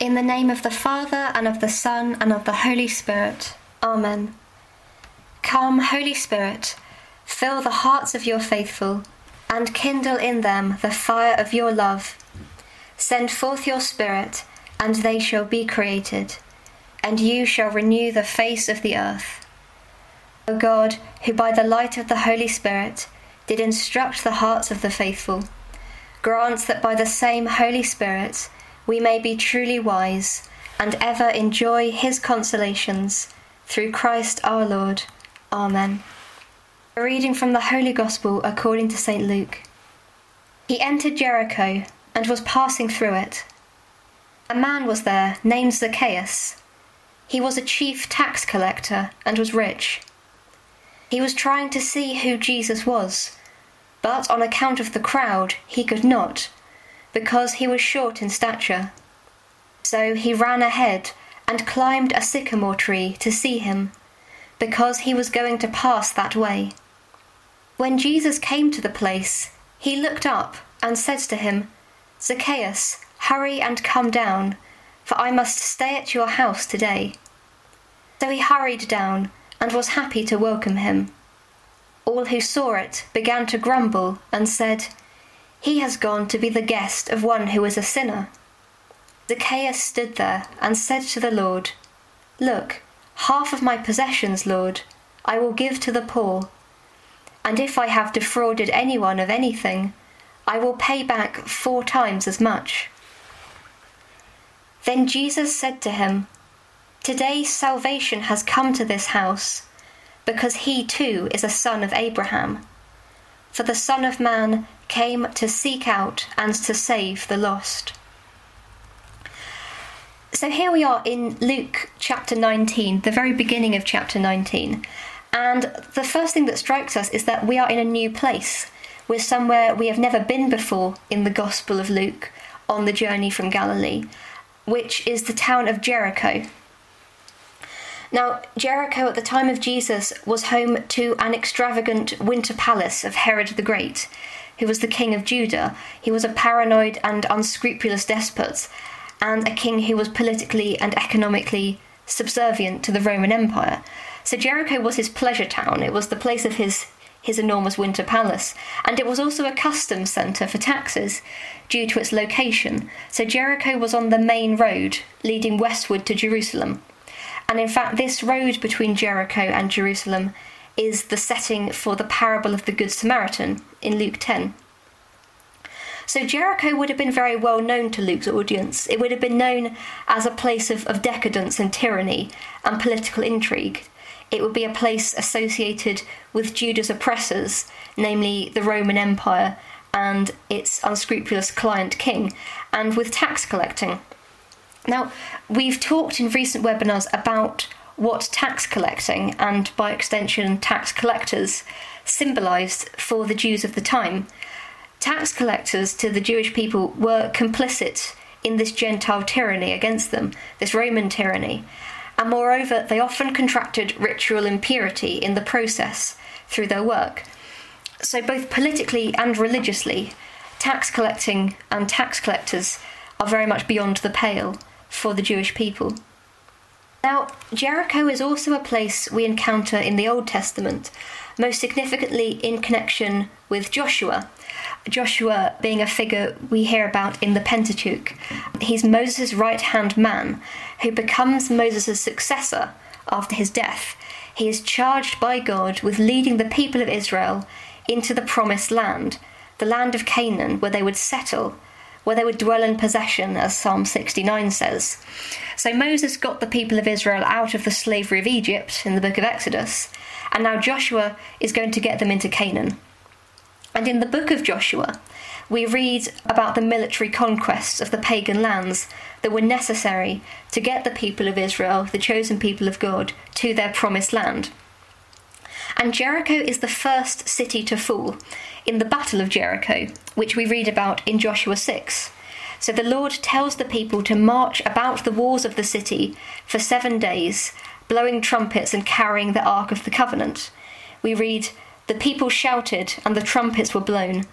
In the name of the Father, and of the Son, and of the Holy Spirit. Amen. Come, Holy Spirit, fill the hearts of your faithful, and kindle in them the fire of your love. Send forth your Spirit, and they shall be created, and you shall renew the face of the earth. O God, who by the light of the Holy Spirit did instruct the hearts of the faithful, grant that by the same Holy Spirit, we may be truly wise and ever enjoy his consolations through Christ our Lord. Amen. A reading from the Holy Gospel according to St. Luke. He entered Jericho and was passing through it. A man was there named Zacchaeus. He was a chief tax collector and was rich. He was trying to see who Jesus was, but on account of the crowd he could not because he was short in stature. So he ran ahead and climbed a sycamore tree to see him, because he was going to pass that way. When Jesus came to the place, he looked up and said to him, Zacchaeus, hurry and come down, for I must stay at your house today. So he hurried down and was happy to welcome him. All who saw it began to grumble and said, he has gone to be the guest of one who is a sinner. Zacchaeus stood there and said to the Lord, Look, half of my possessions, Lord, I will give to the poor. And if I have defrauded anyone of anything, I will pay back four times as much. Then Jesus said to him, Today salvation has come to this house, because he too is a son of Abraham. For the Son of Man came to seek out and to save the lost. So here we are in Luke chapter 19, the very beginning of chapter 19. And the first thing that strikes us is that we are in a new place. We're somewhere we have never been before in the Gospel of Luke on the journey from Galilee, which is the town of Jericho. Now, Jericho at the time of Jesus was home to an extravagant winter palace of Herod the Great who was the king of Judah. He was a paranoid and unscrupulous despot, and a king who was politically and economically subservient to the Roman Empire. So Jericho was his pleasure town, it was the place of his his enormous winter palace, and it was also a customs centre for taxes due to its location. So Jericho was on the main road leading westward to Jerusalem. And in fact, this road between Jericho and Jerusalem is the setting for the parable of the Good Samaritan in Luke 10. So Jericho would have been very well known to Luke's audience. It would have been known as a place of, of decadence and tyranny and political intrigue. It would be a place associated with Judah's oppressors, namely the Roman Empire and its unscrupulous client king, and with tax collecting. Now, we've talked in recent webinars about what tax collecting and, by extension, tax collectors symbolised for the Jews of the time. Tax collectors to the Jewish people were complicit in this Gentile tyranny against them, this Roman tyranny, and moreover, they often contracted ritual impurity in the process through their work. So, both politically and religiously, tax collecting and tax collectors are very much beyond the pale for the Jewish people. Now, Jericho is also a place we encounter in the Old Testament, most significantly in connection with Joshua. Joshua being a figure we hear about in the Pentateuch. He's Moses' right hand man who becomes Moses' successor after his death. He is charged by God with leading the people of Israel into the promised land, the land of Canaan, where they would settle where they would dwell in possession, as Psalm 69 says. So Moses got the people of Israel out of the slavery of Egypt in the book of Exodus, and now Joshua is going to get them into Canaan. And in the book of Joshua, we read about the military conquests of the pagan lands that were necessary to get the people of Israel, the chosen people of God, to their promised land. And Jericho is the first city to fall in the Battle of Jericho, which we read about in Joshua 6. So the Lord tells the people to march about the walls of the city for seven days, blowing trumpets and carrying the Ark of the Covenant. We read, The people shouted, and the trumpets were blown.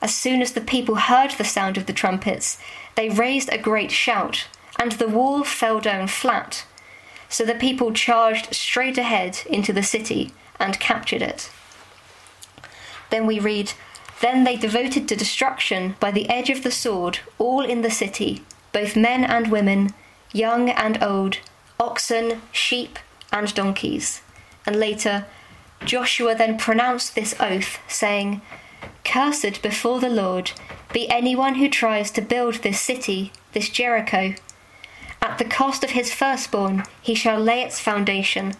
As soon as the people heard the sound of the trumpets, they raised a great shout, and the wall fell down flat. So the people charged straight ahead into the city and captured it. Then we read, Then they devoted to destruction by the edge of the sword all in the city, both men and women, young and old, oxen, sheep, and donkeys. And later, Joshua then pronounced this oath, saying, Cursed before the Lord be anyone who tries to build this city, this Jericho. At the cost of his firstborn he shall lay its foundation,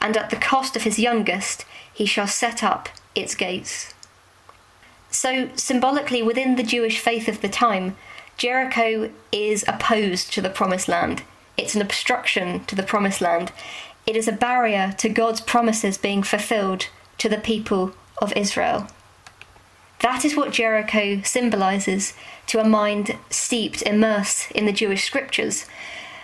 and at the cost of his youngest he shall set up its gates. So, symbolically, within the Jewish faith of the time, Jericho is opposed to the Promised Land. It's an obstruction to the Promised Land. It is a barrier to God's promises being fulfilled to the people of Israel. That is what Jericho symbolises to a mind steeped, immersed in the Jewish scriptures.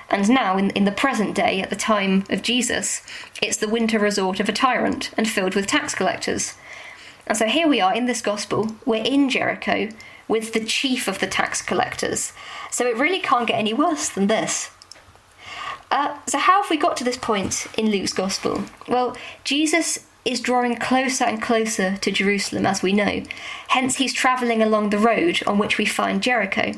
And now, in, in the present day, at the time of Jesus, it's the winter resort of a tyrant and filled with tax collectors. And so here we are in this gospel, we're in Jericho with the chief of the tax collectors. So it really can't get any worse than this. Uh, so, how have we got to this point in Luke's gospel? Well, Jesus is drawing closer and closer to Jerusalem, as we know. Hence, he's travelling along the road on which we find Jericho.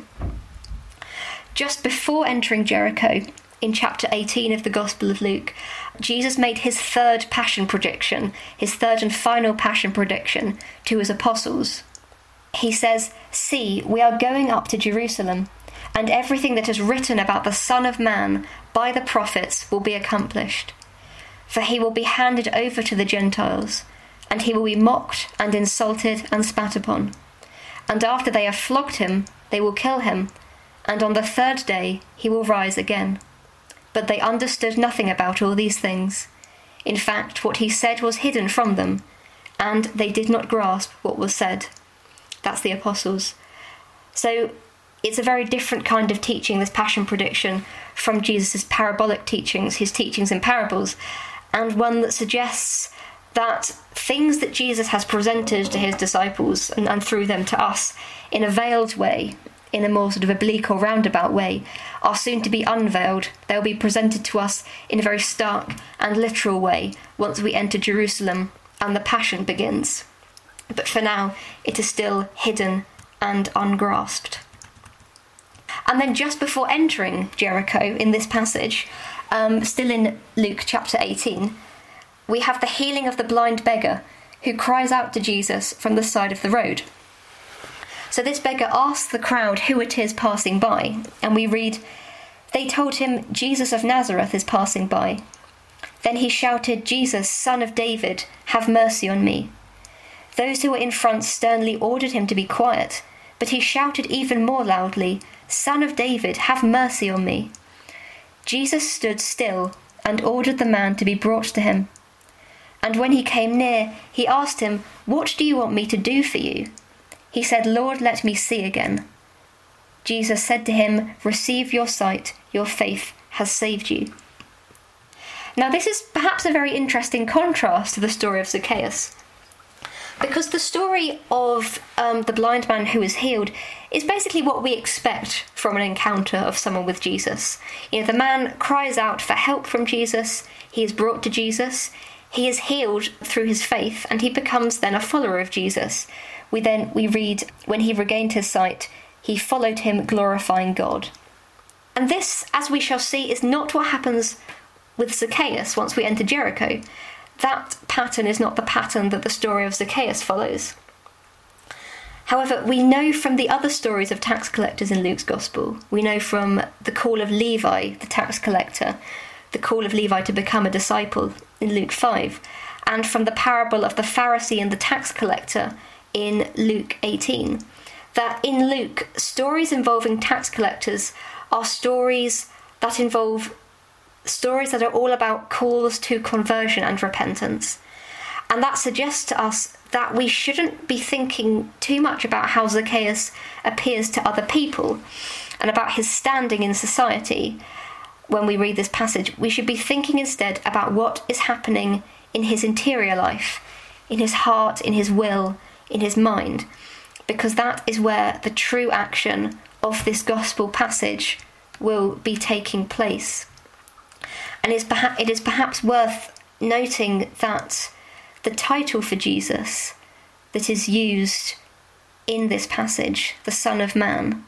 Just before entering Jericho, in chapter 18 of the Gospel of Luke, Jesus made his third passion prediction, his third and final passion prediction to his apostles. He says, See, we are going up to Jerusalem, and everything that is written about the Son of Man by the prophets will be accomplished for he will be handed over to the Gentiles, and he will be mocked and insulted and spat upon. And after they have flogged him, they will kill him, and on the third day he will rise again. But they understood nothing about all these things. In fact, what he said was hidden from them, and they did not grasp what was said. That's the apostles. So it's a very different kind of teaching, this passion prediction, from Jesus' parabolic teachings, his teachings in parables and one that suggests that things that Jesus has presented to his disciples and, and, through them to us in a veiled way, in a more sort of oblique or roundabout way, are soon to be unveiled. They'll be presented to us in a very stark and literal way once we enter Jerusalem and the Passion begins. But for now, it is still hidden and ungrasped. And then just before entering Jericho in this passage, um, still in Luke chapter 18, we have the healing of the blind beggar who cries out to Jesus from the side of the road. So this beggar asks the crowd who it is passing by, and we read, They told him, Jesus of Nazareth is passing by. Then he shouted, Jesus, son of David, have mercy on me. Those who were in front sternly ordered him to be quiet, but he shouted even more loudly, Son of David, have mercy on me. Jesus stood still and ordered the man to be brought to him. And when he came near, he asked him, What do you want me to do for you? He said, Lord, let me see again. Jesus said to him, Receive your sight, your faith has saved you. Now, this is perhaps a very interesting contrast to the story of Zacchaeus. Because the story of um, the blind man who is healed is basically what we expect from an encounter of someone with Jesus. You know, the man cries out for help from Jesus, he is brought to Jesus, he is healed through his faith, and he becomes then a follower of Jesus. We then we read when he regained his sight, he followed him glorifying God. And this, as we shall see, is not what happens with Zacchaeus once we enter Jericho that pattern is not the pattern that the story of Zacchaeus follows. However, we know from the other stories of tax collectors in Luke's Gospel, we know from the call of Levi, the tax collector, the call of Levi to become a disciple in Luke 5, and from the parable of the Pharisee and the tax collector in Luke 18, that in Luke, stories involving tax collectors are stories that involve stories that are all about calls to conversion and repentance. And that suggests to us that we shouldn't be thinking too much about how Zacchaeus appears to other people and about his standing in society when we read this passage. We should be thinking instead about what is happening in his interior life, in his heart, in his will, in his mind, because that is where the true action of this gospel passage will be taking place. And it is perhaps worth noting that the title for Jesus that is used in this passage, the Son of Man,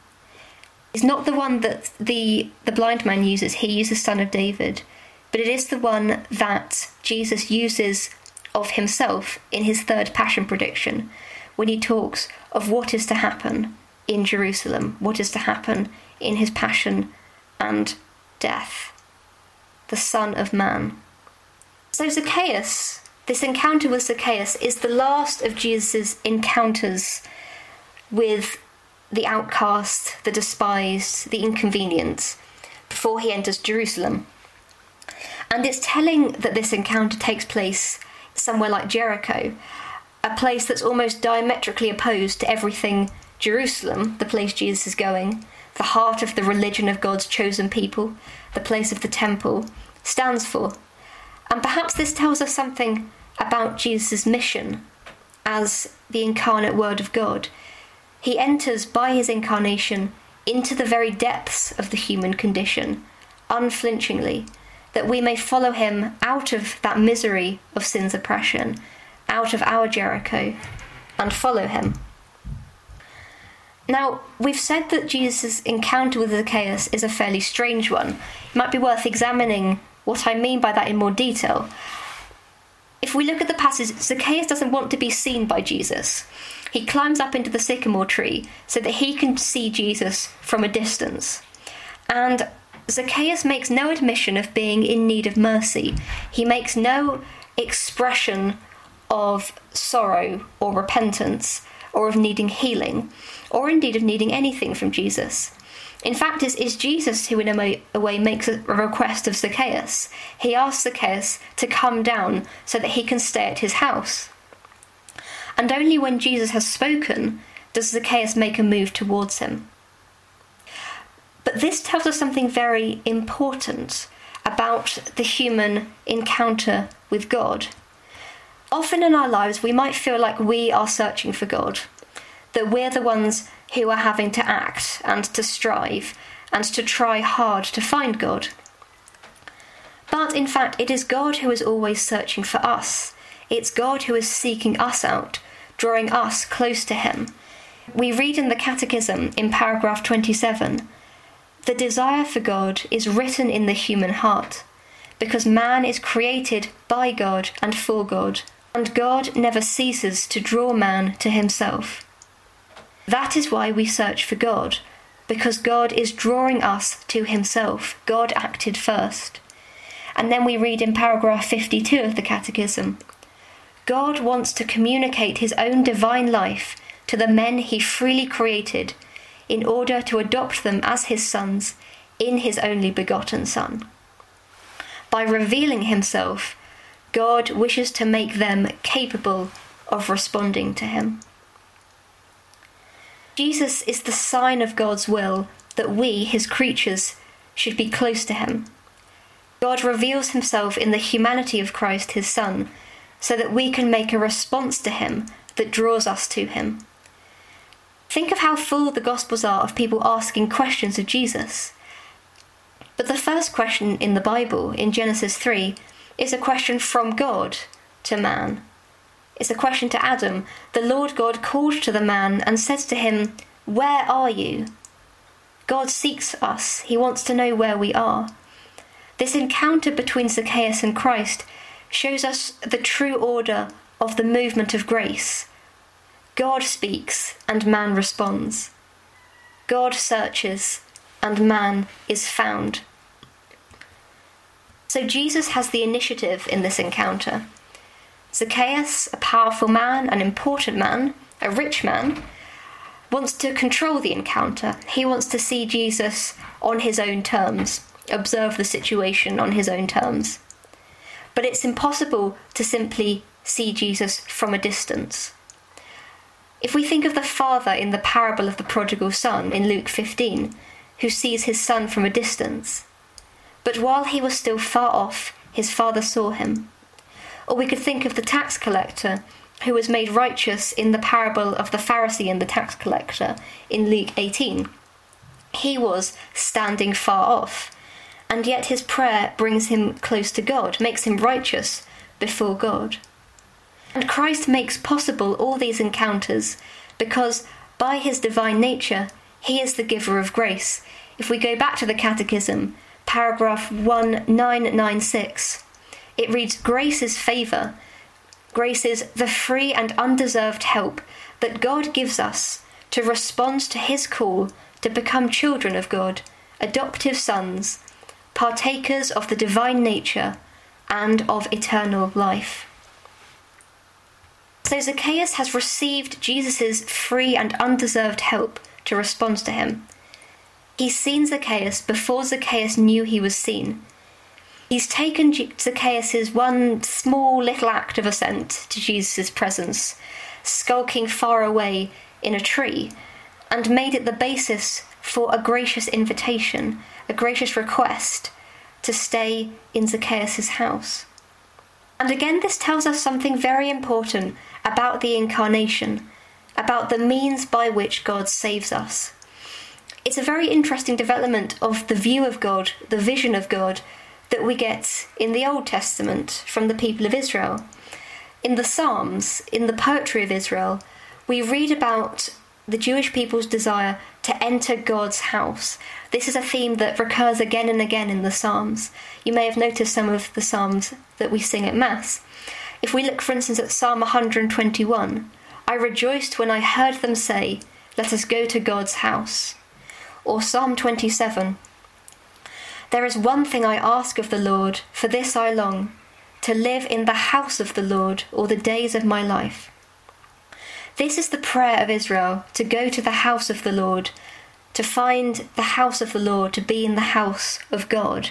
is not the one that the, the blind man uses. He uses Son of David, but it is the one that Jesus uses of himself in his third passion prediction when he talks of what is to happen in Jerusalem, what is to happen in his passion and death. The Son of Man. So, Zacchaeus, this encounter with Zacchaeus, is the last of Jesus' encounters with the outcast, the despised, the inconvenienced, before he enters Jerusalem. And it's telling that this encounter takes place somewhere like Jericho, a place that's almost diametrically opposed to everything Jerusalem, the place Jesus is going, the heart of the religion of God's chosen people, the place of the temple, stands for. And perhaps this tells us something about Jesus' mission as the incarnate Word of God. He enters by his incarnation into the very depths of the human condition, unflinchingly, that we may follow him out of that misery of sin's oppression, out of our Jericho, and follow him. Now, we've said that Jesus' encounter with Zacchaeus is a fairly strange one. It might be worth examining what I mean by that in more detail. If we look at the passage, Zacchaeus doesn't want to be seen by Jesus. He climbs up into the sycamore tree so that he can see Jesus from a distance. And Zacchaeus makes no admission of being in need of mercy. He makes no expression of sorrow or repentance or of needing healing or indeed of needing anything from Jesus. In fact, it is Jesus who, in a way, makes a request of Zacchaeus. He asks Zacchaeus to come down so that he can stay at his house. And only when Jesus has spoken does Zacchaeus make a move towards him. But this tells us something very important about the human encounter with God. Often in our lives, we might feel like we are searching for God, that we're the ones who are having to act and to strive and to try hard to find God. But in fact, it is God who is always searching for us. It's God who is seeking us out, drawing us close to Him. We read in the Catechism in paragraph 27 the desire for God is written in the human heart, because man is created by God and for God, and God never ceases to draw man to himself. That is why we search for God, because God is drawing us to himself. God acted first. And then we read in paragraph 52 of the Catechism God wants to communicate his own divine life to the men he freely created in order to adopt them as his sons in his only begotten Son. By revealing himself, God wishes to make them capable of responding to him. Jesus is the sign of God's will that we, his creatures, should be close to him. God reveals himself in the humanity of Christ, his Son, so that we can make a response to him that draws us to him. Think of how full the Gospels are of people asking questions of Jesus. But the first question in the Bible, in Genesis 3, is a question from God to man. It's a question to Adam. The Lord God called to the man and says to him, Where are you? God seeks us, he wants to know where we are. This encounter between Zacchaeus and Christ shows us the true order of the movement of grace God speaks and man responds. God searches and man is found. So Jesus has the initiative in this encounter. Zacchaeus, a powerful man, an important man, a rich man, wants to control the encounter. He wants to see Jesus on his own terms, observe the situation on his own terms. But it's impossible to simply see Jesus from a distance. If we think of the father in the parable of the prodigal son in Luke 15, who sees his son from a distance, but while he was still far off, his father saw him. Or we could think of the tax collector who was made righteous in the parable of the Pharisee and the tax collector in Luke 18. He was standing far off, and yet his prayer brings him close to God, makes him righteous before God. And Christ makes possible all these encounters because by his divine nature, he is the giver of grace. If we go back to the Catechism, paragraph 1996, it reads Grace's favour. Grace is the free and undeserved help that God gives us to respond to his call to become children of God, adoptive sons, partakers of the divine nature and of eternal life. So Zacchaeus has received Jesus' free and undeserved help to respond to him. He's seen Zacchaeus before Zacchaeus knew he was seen. He's taken Zacchaeus' one small little act of assent to Jesus' presence, skulking far away in a tree, and made it the basis for a gracious invitation, a gracious request to stay in Zacchaeus' house. And again, this tells us something very important about the incarnation, about the means by which God saves us. It's a very interesting development of the view of God, the vision of God, that we get in the Old Testament from the people of Israel. In the Psalms, in the poetry of Israel, we read about the Jewish people's desire to enter God's house. This is a theme that recurs again and again in the Psalms. You may have noticed some of the Psalms that we sing at Mass. If we look, for instance, at Psalm 121, I rejoiced when I heard them say, Let us go to God's house. Or Psalm 27, There is one thing I ask of the Lord, for this I long, to live in the house of the Lord all the days of my life. This is the prayer of Israel to go to the house of the Lord, to find the house of the Lord, to be in the house of God.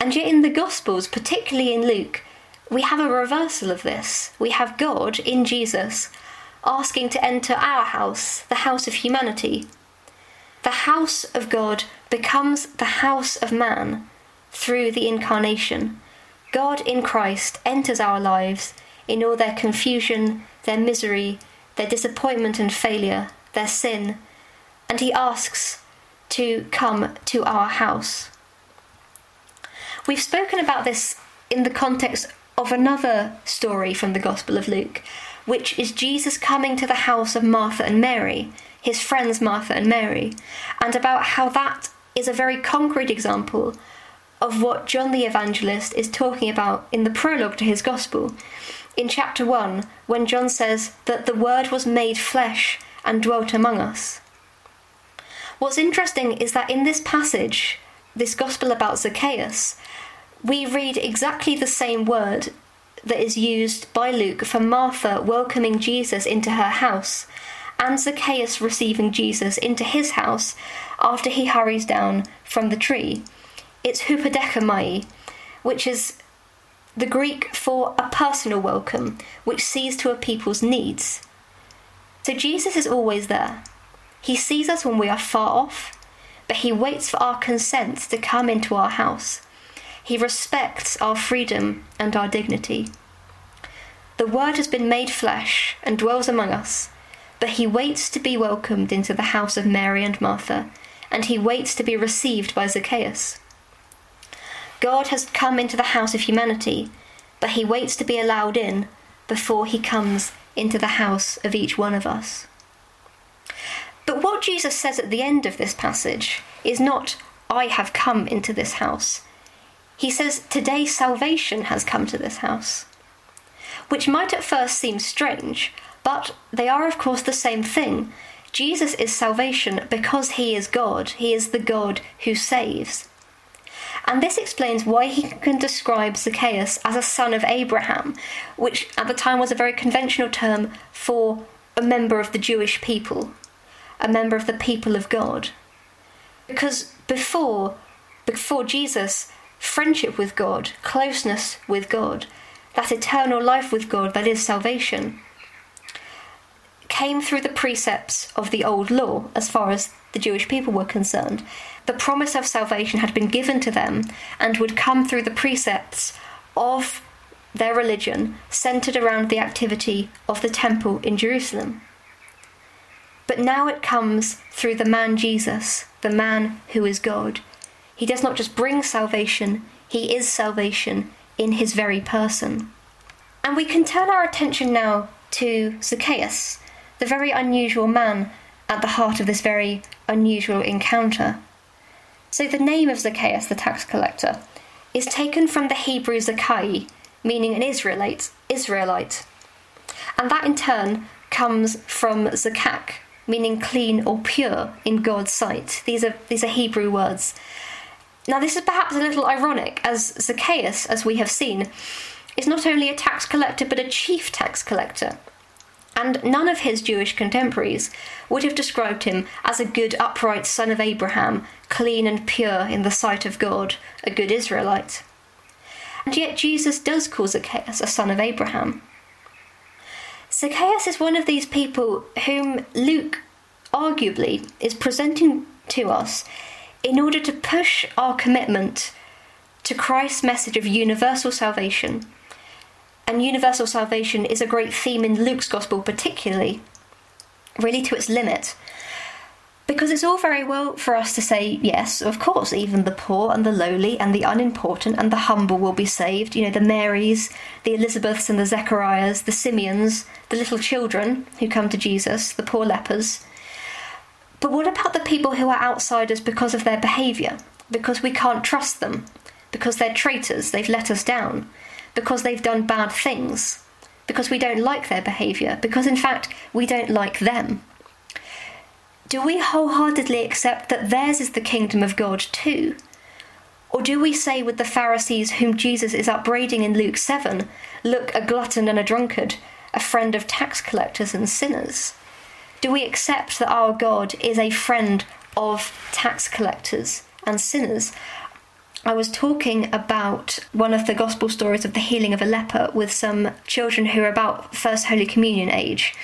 And yet, in the Gospels, particularly in Luke, we have a reversal of this. We have God in Jesus asking to enter our house, the house of humanity. The house of God becomes the house of man through the incarnation. God in Christ enters our lives in all their confusion, their misery, their disappointment and failure, their sin, and he asks to come to our house. We've spoken about this in the context of another story from the Gospel of Luke, which is Jesus coming to the house of Martha and Mary, his friends Martha and Mary, and about how that is a very concrete example of what John the Evangelist is talking about in the prologue to his Gospel. In chapter 1, when John says that the Word was made flesh and dwelt among us. What's interesting is that in this passage, this Gospel about Zacchaeus, we read exactly the same word that is used by Luke for Martha welcoming Jesus into her house and Zacchaeus receiving Jesus into his house after he hurries down from the tree. It's hupadechomai, which is the Greek for a personal welcome, which sees to a people's needs. So Jesus is always there. He sees us when we are far off, but he waits for our consent to come into our house. He respects our freedom and our dignity. The Word has been made flesh and dwells among us, but he waits to be welcomed into the house of Mary and Martha, and he waits to be received by Zacchaeus. God has come into the house of humanity, but he waits to be allowed in before he comes into the house of each one of us. But what Jesus says at the end of this passage is not, I have come into this house. He says, Today salvation has come to this house. Which might at first seem strange, but they are, of course, the same thing. Jesus is salvation because he is God, he is the God who saves. And this explains why he can describe Zacchaeus as a son of Abraham, which at the time was a very conventional term for a member of the Jewish people, a member of the people of God. Because before, before Jesus, friendship with God, closeness with God, that eternal life with God that is salvation, came through the precepts of the old law as far as the Jewish people were concerned. The promise of salvation had been given to them and would come through the precepts of their religion centered around the activity of the temple in Jerusalem. But now it comes through the man Jesus, the man who is God. He does not just bring salvation, he is salvation in his very person. And we can turn our attention now to Zacchaeus, the very unusual man at the heart of this very unusual encounter. So, the name of Zacchaeus, the tax collector, is taken from the Hebrew Zacchae, meaning an Israelite, Israelite. And that in turn comes from Zakak, meaning clean or pure in God's sight. These are, these are Hebrew words. Now, this is perhaps a little ironic, as Zacchaeus, as we have seen, is not only a tax collector but a chief tax collector. And none of his Jewish contemporaries would have described him as a good, upright son of Abraham, clean and pure in the sight of God, a good Israelite. And yet Jesus does call Zacchaeus a son of Abraham. Zacchaeus is one of these people whom Luke arguably is presenting to us in order to push our commitment to Christ's message of universal salvation. And universal salvation is a great theme in Luke's Gospel, particularly, really to its limit. Because it's all very well for us to say, yes, of course, even the poor and the lowly and the unimportant and the humble will be saved. You know, the Marys, the Elizabeths and the Zechariahs, the Simeons, the little children who come to Jesus, the poor lepers. But what about the people who are outsiders because of their behaviour? Because we can't trust them? Because they're traitors, they've let us down? Because they've done bad things? Because we don't like their behaviour? Because in fact, we don't like them? do we wholeheartedly accept that theirs is the kingdom of God too? Or do we say with the Pharisees whom Jesus is upbraiding in Luke 7 look, a glutton and a drunkard, a friend of tax collectors and sinners? Do we accept that our God is a friend of tax collectors and sinners? I was talking about one of the gospel stories of the healing of a leper with some children who are about First Holy Communion age.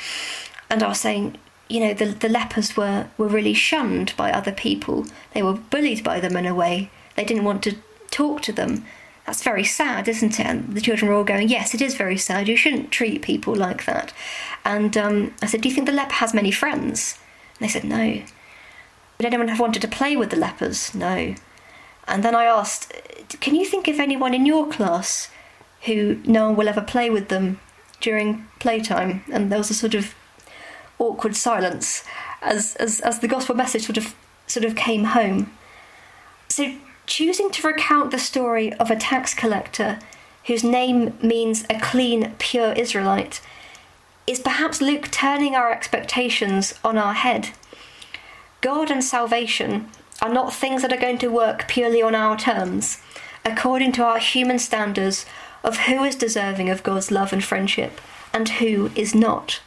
And I was saying, you know, the, the lepers were, were really shunned by other people. They were bullied by them in a way. They didn't want to talk to them. That's very sad, isn't it? And the children were all going, Yes, it is very sad. You shouldn't treat people like that. And um, I said, Do you think the leper has many friends? And they said, No. Would anyone have wanted to play with the lepers? No. And then I asked, Can you think of anyone in your class who no one will ever play with them during playtime? And there was a sort of awkward silence as, as, as the gospel message sort of sort of came home. So choosing to recount the story of a tax collector whose name means a clean, pure Israelite is perhaps Luke turning our expectations on our head. God and salvation are not things that are going to work purely on our terms, according to our human standards of who is deserving of God's love and friendship and who is not.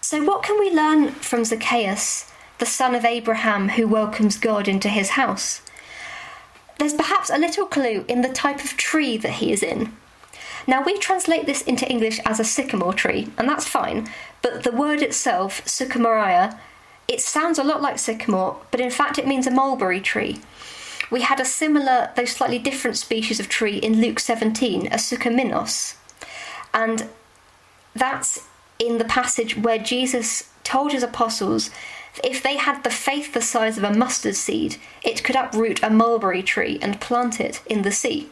So, what can we learn from Zacchaeus, the son of Abraham who welcomes God into his house? There's perhaps a little clue in the type of tree that he is in. Now, we translate this into English as a sycamore tree, and that's fine, but the word itself, sycamoria, it sounds a lot like sycamore, but in fact it means a mulberry tree. We had a similar, though slightly different species of tree in Luke 17, a sycaminos. And that's in the passage where Jesus told his apostles if they had the faith the size of a mustard seed, it could uproot a mulberry tree and plant it in the sea.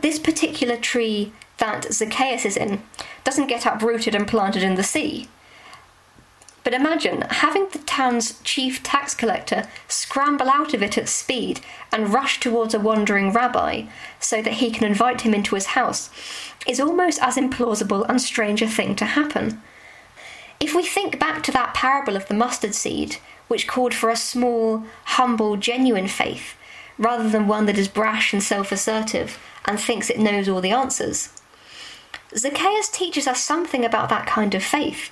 This particular tree that Zacchaeus is in doesn't get uprooted and planted in the sea. But imagine having the town's chief tax collector scramble out of it at speed and rush towards a wandering rabbi so that he can invite him into his house is almost as implausible and strange a thing to happen. If we think back to that parable of the mustard seed, which called for a small, humble, genuine faith, rather than one that is brash and self assertive and thinks it knows all the answers, Zacchaeus teaches us something about that kind of faith.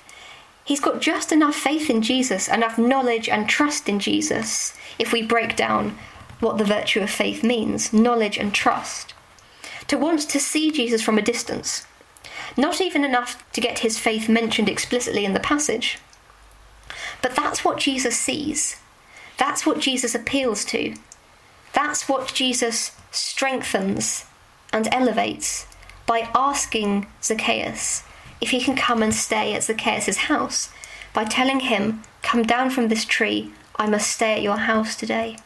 He's got just enough faith in Jesus, enough knowledge and trust in Jesus, if we break down what the virtue of faith means knowledge and trust. To want to see Jesus from a distance, not even enough to get his faith mentioned explicitly in the passage. But that's what Jesus sees. That's what Jesus appeals to. That's what Jesus strengthens and elevates by asking Zacchaeus if he can come and stay at Zacchaeus' house, by telling him Come down from this tree. I must stay at your house today.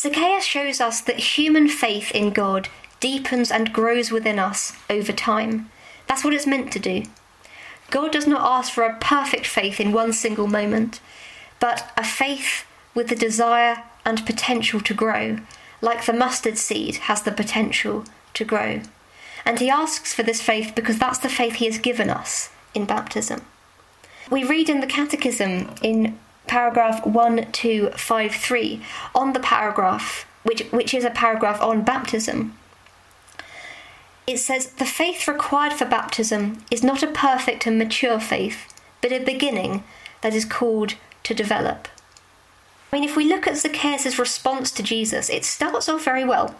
Zacchaeus shows us that human faith in God deepens and grows within us over time. That's what it's meant to do. God does not ask for a perfect faith in one single moment, but a faith with the desire and potential to grow, like the mustard seed has the potential to grow. And he asks for this faith because that's the faith he has given us in baptism. We read in the Catechism in paragraph 1253 on the paragraph, which, which is a paragraph on baptism. It says, The faith required for baptism is not a perfect and mature faith, but a beginning that is called to develop. I mean, if we look at Zacchaeus' response to Jesus, it starts off very well.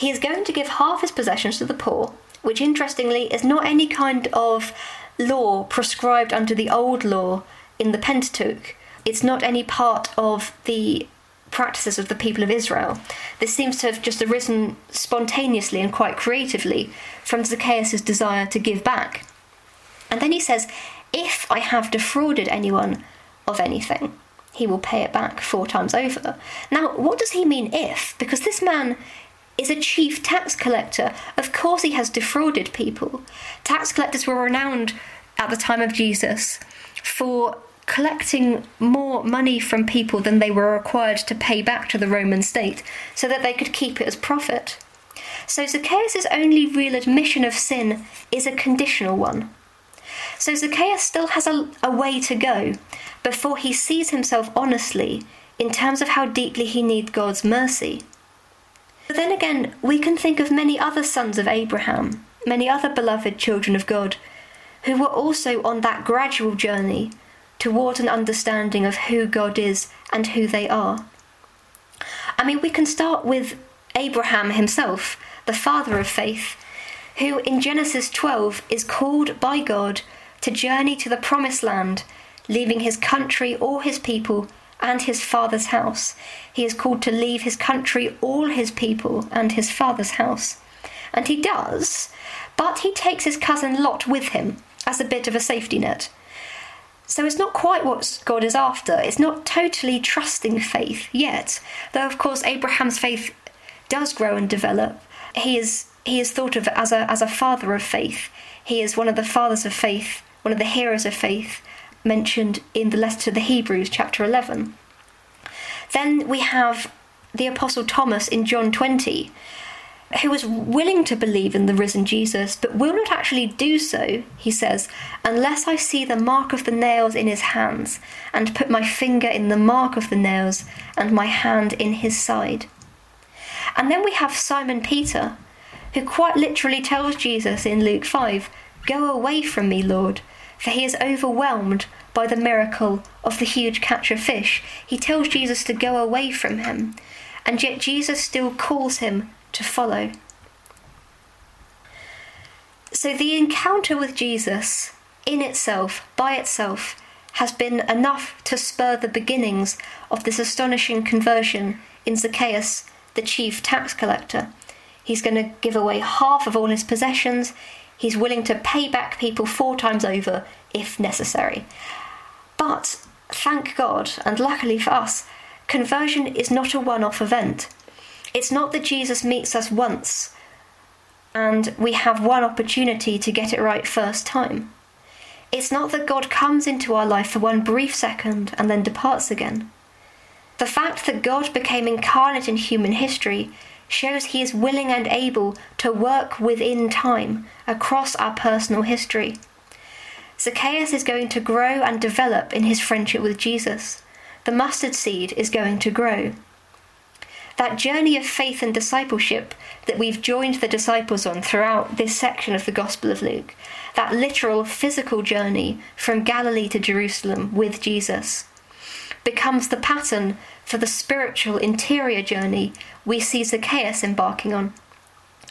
He is going to give half his possessions to the poor, which interestingly is not any kind of law prescribed under the old law in the Pentateuch it's not any part of the practices of the people of Israel. This seems to have just arisen spontaneously and quite creatively from Zacchaeus' desire to give back. And then he says, If I have defrauded anyone of anything, he will pay it back four times over. Now, what does he mean if? Because this man is a chief tax collector. Of course, he has defrauded people. Tax collectors were renowned at the time of Jesus for collecting more money from people than they were required to pay back to the Roman state so that they could keep it as profit. So Zacchaeus' only real admission of sin is a conditional one. So Zacchaeus still has a, a way to go before he sees himself honestly in terms of how deeply he needs God's mercy. But then again, we can think of many other sons of Abraham, many other beloved children of God, who were also on that gradual journey toward an understanding of who God is and who they are. I mean, we can start with Abraham himself, the father of faith, who in Genesis 12 is called by God to journey to the promised land, leaving his country, all his people, and his father's house. He is called to leave his country, all his people, and his father's house. And he does, but he takes his cousin Lot with him as a bit of a safety net. So it's not quite what God is after. It's not totally trusting faith yet. Though of course Abraham's faith does grow and develop. He is he is thought of as a as a father of faith. He is one of the fathers of faith, one of the heroes of faith mentioned in the letter to the Hebrews chapter 11. Then we have the apostle Thomas in John 20 who was willing to believe in the risen Jesus, but will not actually do so, he says, unless I see the mark of the nails in his hands, and put my finger in the mark of the nails, and my hand in his side. And then we have Simon Peter, who quite literally tells Jesus in Luke 5, Go away from me, Lord, for he is overwhelmed by the miracle of the huge catch of fish. He tells Jesus to go away from him, and yet Jesus still calls him to follow. So the encounter with Jesus in itself, by itself, has been enough to spur the beginnings of this astonishing conversion in Zacchaeus, the chief tax collector. He's going to give away half of all his possessions. He's willing to pay back people four times over if necessary. But thank God, and luckily for us, conversion is not a one off event. It's not that Jesus meets us once and we have one opportunity to get it right first time. It's not that God comes into our life for one brief second and then departs again. The fact that God became incarnate in human history shows he is willing and able to work within time across our personal history. Zacchaeus is going to grow and develop in his friendship with Jesus. The mustard seed is going to grow that journey of faith and discipleship that we've joined the disciples on throughout this section of the Gospel of Luke, that literal physical journey from Galilee to Jerusalem with Jesus, becomes the pattern for the spiritual interior journey we see Zacchaeus embarking on.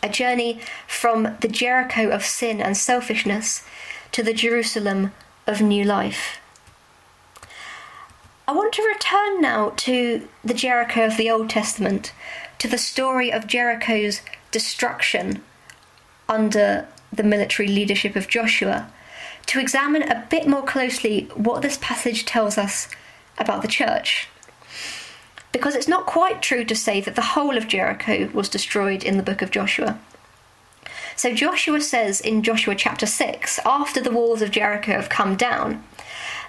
A journey from the Jericho of sin and selfishness to the Jerusalem of new life. I want to return now to the Jericho of the Old Testament, to the story of Jericho's destruction under the military leadership of Joshua, to examine a bit more closely what this passage tells us about the church. Because it's not quite true to say that the whole of Jericho was destroyed in the book of Joshua. So Joshua says in Joshua chapter 6, after the walls of Jericho have come down,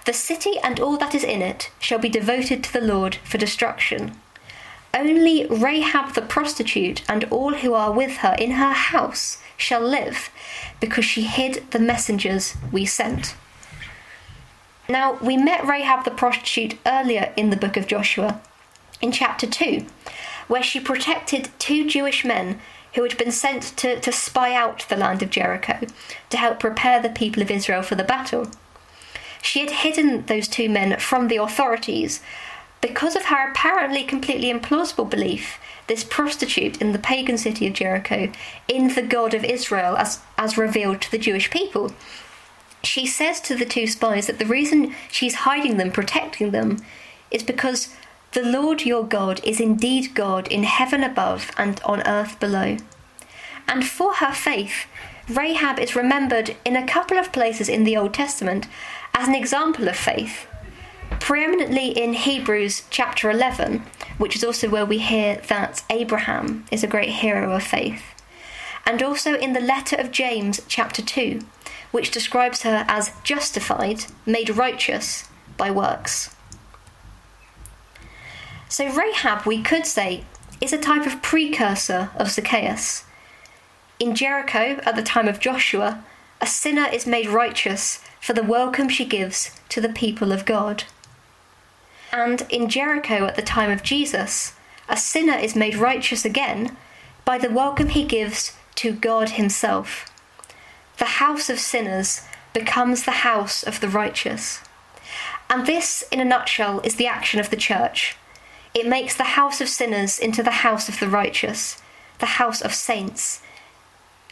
the city and all that is in it shall be devoted to the Lord for destruction. Only Rahab the prostitute and all who are with her in her house shall live, because she hid the messengers we sent. Now, we met Rahab the prostitute earlier in the book of Joshua, in chapter 2, where she protected two Jewish men who had been sent to, to spy out the land of Jericho to help prepare the people of Israel for the battle. She had hidden those two men from the authorities because of her apparently completely implausible belief this prostitute in the pagan city of Jericho in the God of Israel as, as revealed to the Jewish people. She says to the two spies that the reason she's hiding them, protecting them, is because the Lord your God is indeed God in heaven above and on earth below. And for her faith, Rahab is remembered in a couple of places in the Old Testament as an example of faith preeminently in Hebrews chapter 11, which is also where we hear that Abraham is a great hero of faith, and also in the letter of James chapter 2, which describes her as justified, made righteous by works. So, Rahab, we could say, is a type of precursor of Zacchaeus. In Jericho, at the time of Joshua, a sinner is made righteous for the welcome she gives to the people of God. And in Jericho at the time of Jesus, a sinner is made righteous again by the welcome he gives to God Himself. The house of sinners becomes the house of the righteous. And this, in a nutshell, is the action of the church. It makes the house of sinners into the house of the righteous, the house of saints.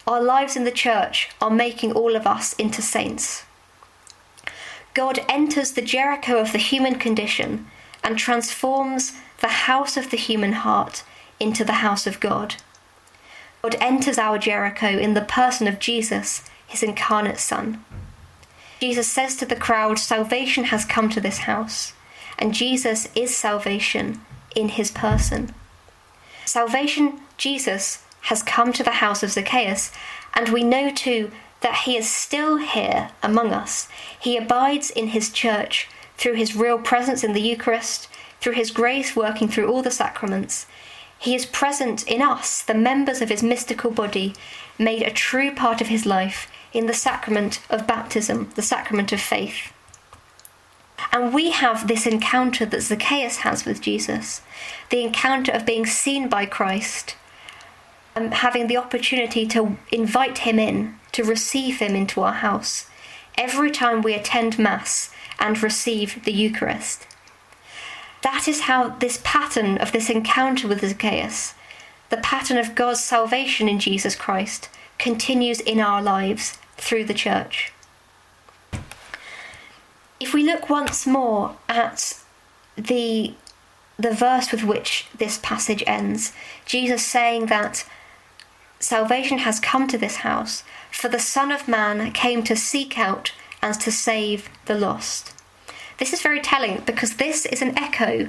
Our lives in the church are making all of us into saints. God enters the Jericho of the human condition and transforms the house of the human heart into the house of God. God enters our Jericho in the person of Jesus, his incarnate Son. Jesus says to the crowd, Salvation has come to this house, and Jesus is salvation in his person. Salvation, Jesus, has come to the house of Zacchaeus, and we know too that he is still here among us. He abides in his church through his real presence in the Eucharist, through his grace working through all the sacraments. He is present in us, the members of his mystical body, made a true part of his life in the sacrament of baptism, the sacrament of faith. And we have this encounter that Zacchaeus has with Jesus the encounter of being seen by Christ, and having the opportunity to invite him in, to receive him into our house. Every time we attend Mass and receive the Eucharist. That is how this pattern of this encounter with Zacchaeus, the pattern of God's salvation in Jesus Christ, continues in our lives through the church. If we look once more at the the verse with which this passage ends, Jesus saying that salvation has come to this house, for the Son of Man came to seek out and to save the lost. This is very telling because this is an echo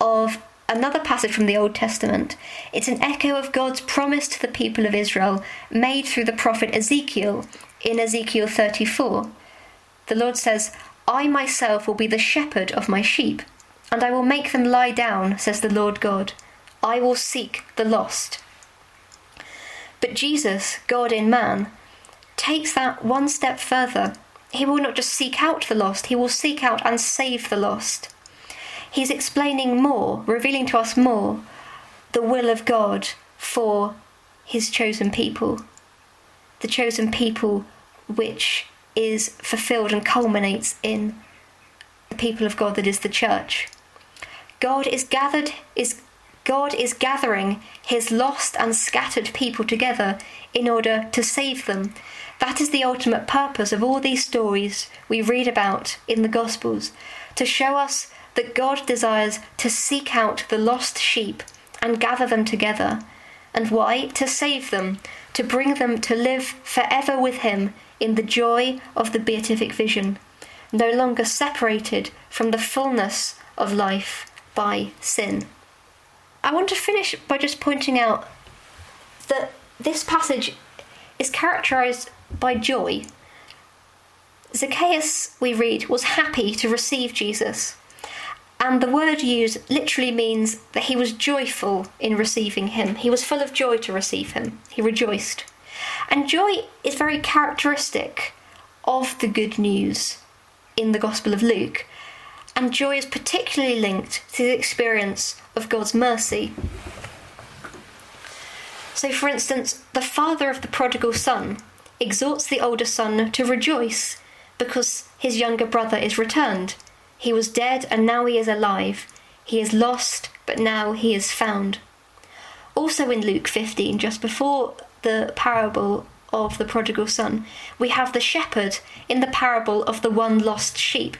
of another passage from the Old Testament. It's an echo of God's promise to the people of Israel made through the prophet Ezekiel in Ezekiel 34. The Lord says, I myself will be the shepherd of my sheep, and I will make them lie down, says the Lord God. I will seek the lost. But Jesus, God in man, takes that one step further he will not just seek out the lost, he will seek out and save the lost. He's explaining more, revealing to us more the will of God for his chosen people. The chosen people which is fulfilled and culminates in the people of God that is the church. God is gathered is God is gathering his lost and scattered people together in order to save them. That is the ultimate purpose of all these stories we read about in the Gospels to show us that God desires to seek out the lost sheep and gather them together, And why? To save them, to bring them to live forever with him in the joy of the beatific vision, no longer separated from the fullness of life by sin. I want to finish by just pointing out that this passage is characterized by joy. Zacchaeus, we read, was happy to receive Jesus. And the word used literally means that he was joyful in receiving him. He was full of joy to receive him. He rejoiced. And joy is very characteristic of the good news in the Gospel of Luke. And joy is particularly linked to the experience of God's mercy. So, for instance, the father of the prodigal son exhorts the older son to rejoice because his younger brother is returned. He was dead and now he is alive. He is lost, but now he is found. Also in Luke 15, just before the parable of the prodigal son, we have the shepherd in the parable of the one lost sheep,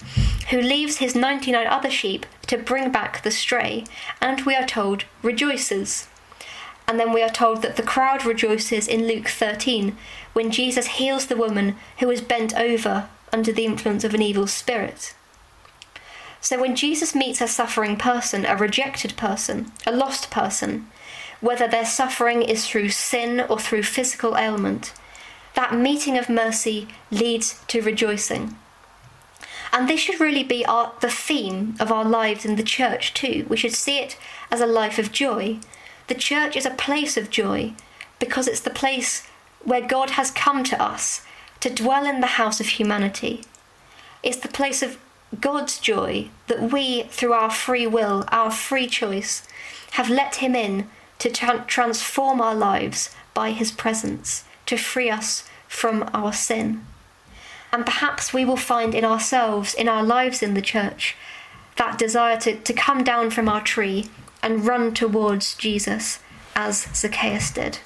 who leaves his 99 other sheep to bring back the stray, and we are told rejoices. And then we are told that the crowd rejoices in Luke 13 when Jesus heals the woman who is bent over under the influence of an evil spirit. So when Jesus meets a suffering person, a rejected person, a lost person, whether their suffering is through sin or through physical ailment, that meeting of mercy leads to rejoicing. And this should really be our, the theme of our lives in the church, too. We should see it as a life of joy. The church is a place of joy because it's the place where God has come to us to dwell in the house of humanity. It's the place of God's joy that we, through our free will, our free choice, have let Him in to tra- transform our lives by His presence, to free us from our sin. And perhaps we will find in ourselves, in our lives in the church, that desire to, to come down from our tree and run towards Jesus as Zacchaeus did.